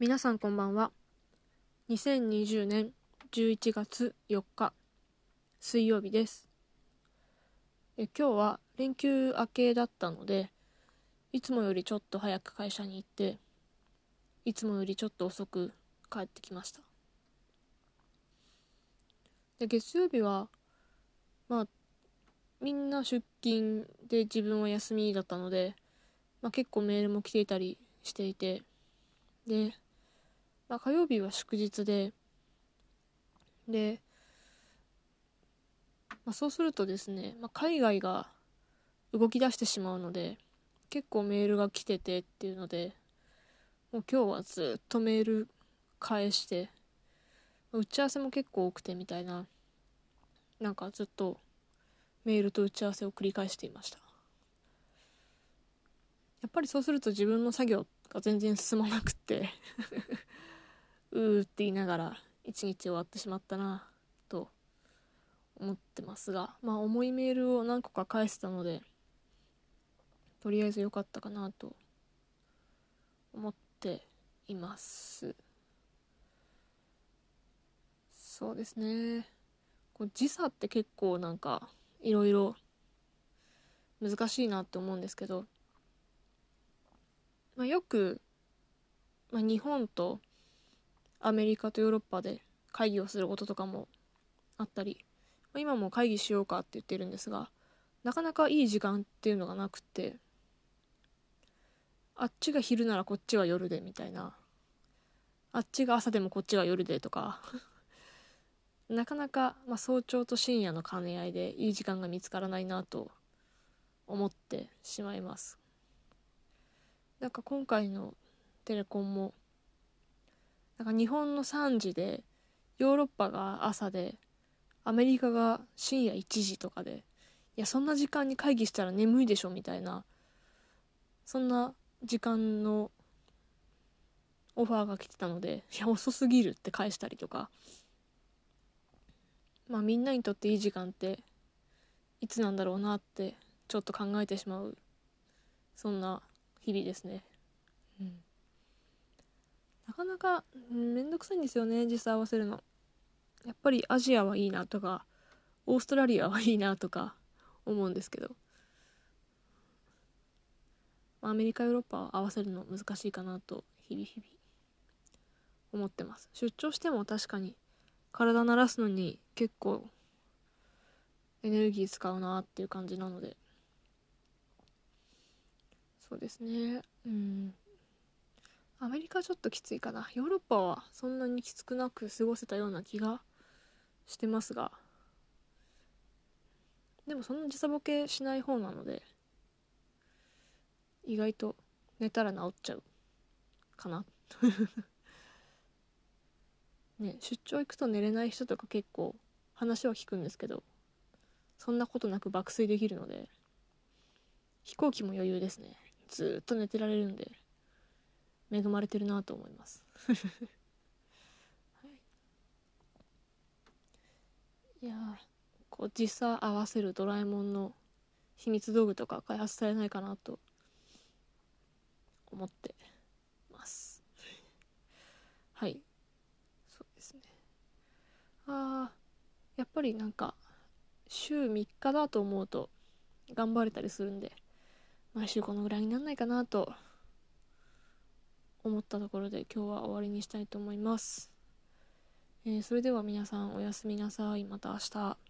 皆さんこんばんは。2020年11月4日水曜日です。え今日は連休明けだったのでいつもよりちょっと早く会社に行っていつもよりちょっと遅く帰ってきました。で月曜日はまあみんな出勤で自分は休みだったので、まあ、結構メールも来ていたりしていてで、まあ、火曜日は祝日でで、まあ、そうするとですね、まあ、海外が動き出してしまうので結構メールが来ててっていうのでもう今日はずっとメール返して打ち合わせも結構多くてみたいななんかずっとメールと打ち合わせを繰り返していました。やっぱりそうすると自分の作業が全然進まなくって。うーって言いながら一日終わってしまったなと思ってますがまあ重いメールを何個か返せたのでとりあえず良かったかなと思っています。そうですね。こう時差って結構なんかいろいろ難しいなって思うんですけどまあ、よく、まあ、日本とアメリカとヨーロッパで会議をすることとかもあったり、今も会議しようかって言ってるんですがなかなかいい時間っていうのがなくてあっちが昼ならこっちは夜でみたいなあっちが朝でもこっちが夜でとか なかなか、まあ、早朝と深夜の兼ね合いでいい時間が見つからないなと思ってしまいます。なんか今回のテレコンもなんか日本の3時でヨーロッパが朝でアメリカが深夜1時とかでいやそんな時間に会議したら眠いでしょみたいなそんな時間のオファーが来てたのでいや遅すぎるって返したりとかまあみんなにとっていい時間っていつなんだろうなってちょっと考えてしまうそんな日々ですね。うん、なかなかめんどくさいんですよね時差合わせるの。やっぱりアジアはいいなとかオーストラリアはいいなとか思うんですけど。アメリカヨーロッパを合わせるの難しいかなと日々日々。思ってます。出張しても確かに体慣らすのに結構エネルギー使うなっていう感じなので。そうですね。うん。アメリカちょっときついかな。ヨーロッパはそんなにきつくなく過ごせたような気がしてますが。でもそんな時差ボケしない方なので意外と寝たら治っちゃうかな。ね出張行くと寝れない人とか結構話は聞くんですけどそんなことなく爆睡できるので飛行機も余裕ですね。ずっと寝てられるんで。恵まれてるなと思います。はい、いやこう時差合わせるドラえもんの秘密道具とか開発されないかなと思ってます。はい。そうですね。あやっぱりなんか週3日だと思うと頑張れたりするんで毎週このぐらいになんないかなと思ったところで今日は終わりにしたいと思います。えー、それでは皆さんおやすみなさい。また明日。